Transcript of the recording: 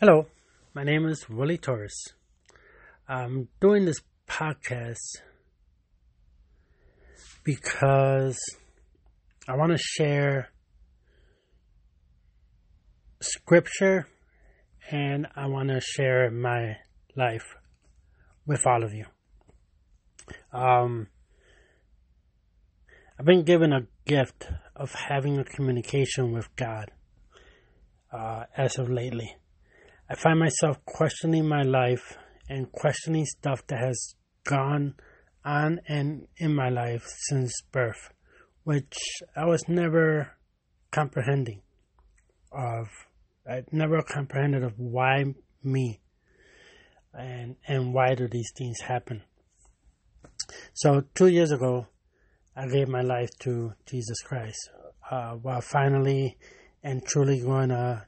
Hello, my name is Willie Torres. I'm doing this podcast because I want to share scripture and I want to share my life with all of you. Um, I've been given a gift of having a communication with God uh, as of lately. I find myself questioning my life and questioning stuff that has gone on and in my life since birth, which I was never comprehending of. I never comprehended of why me and and why do these things happen. So two years ago, I gave my life to Jesus Christ, uh, while finally and truly going to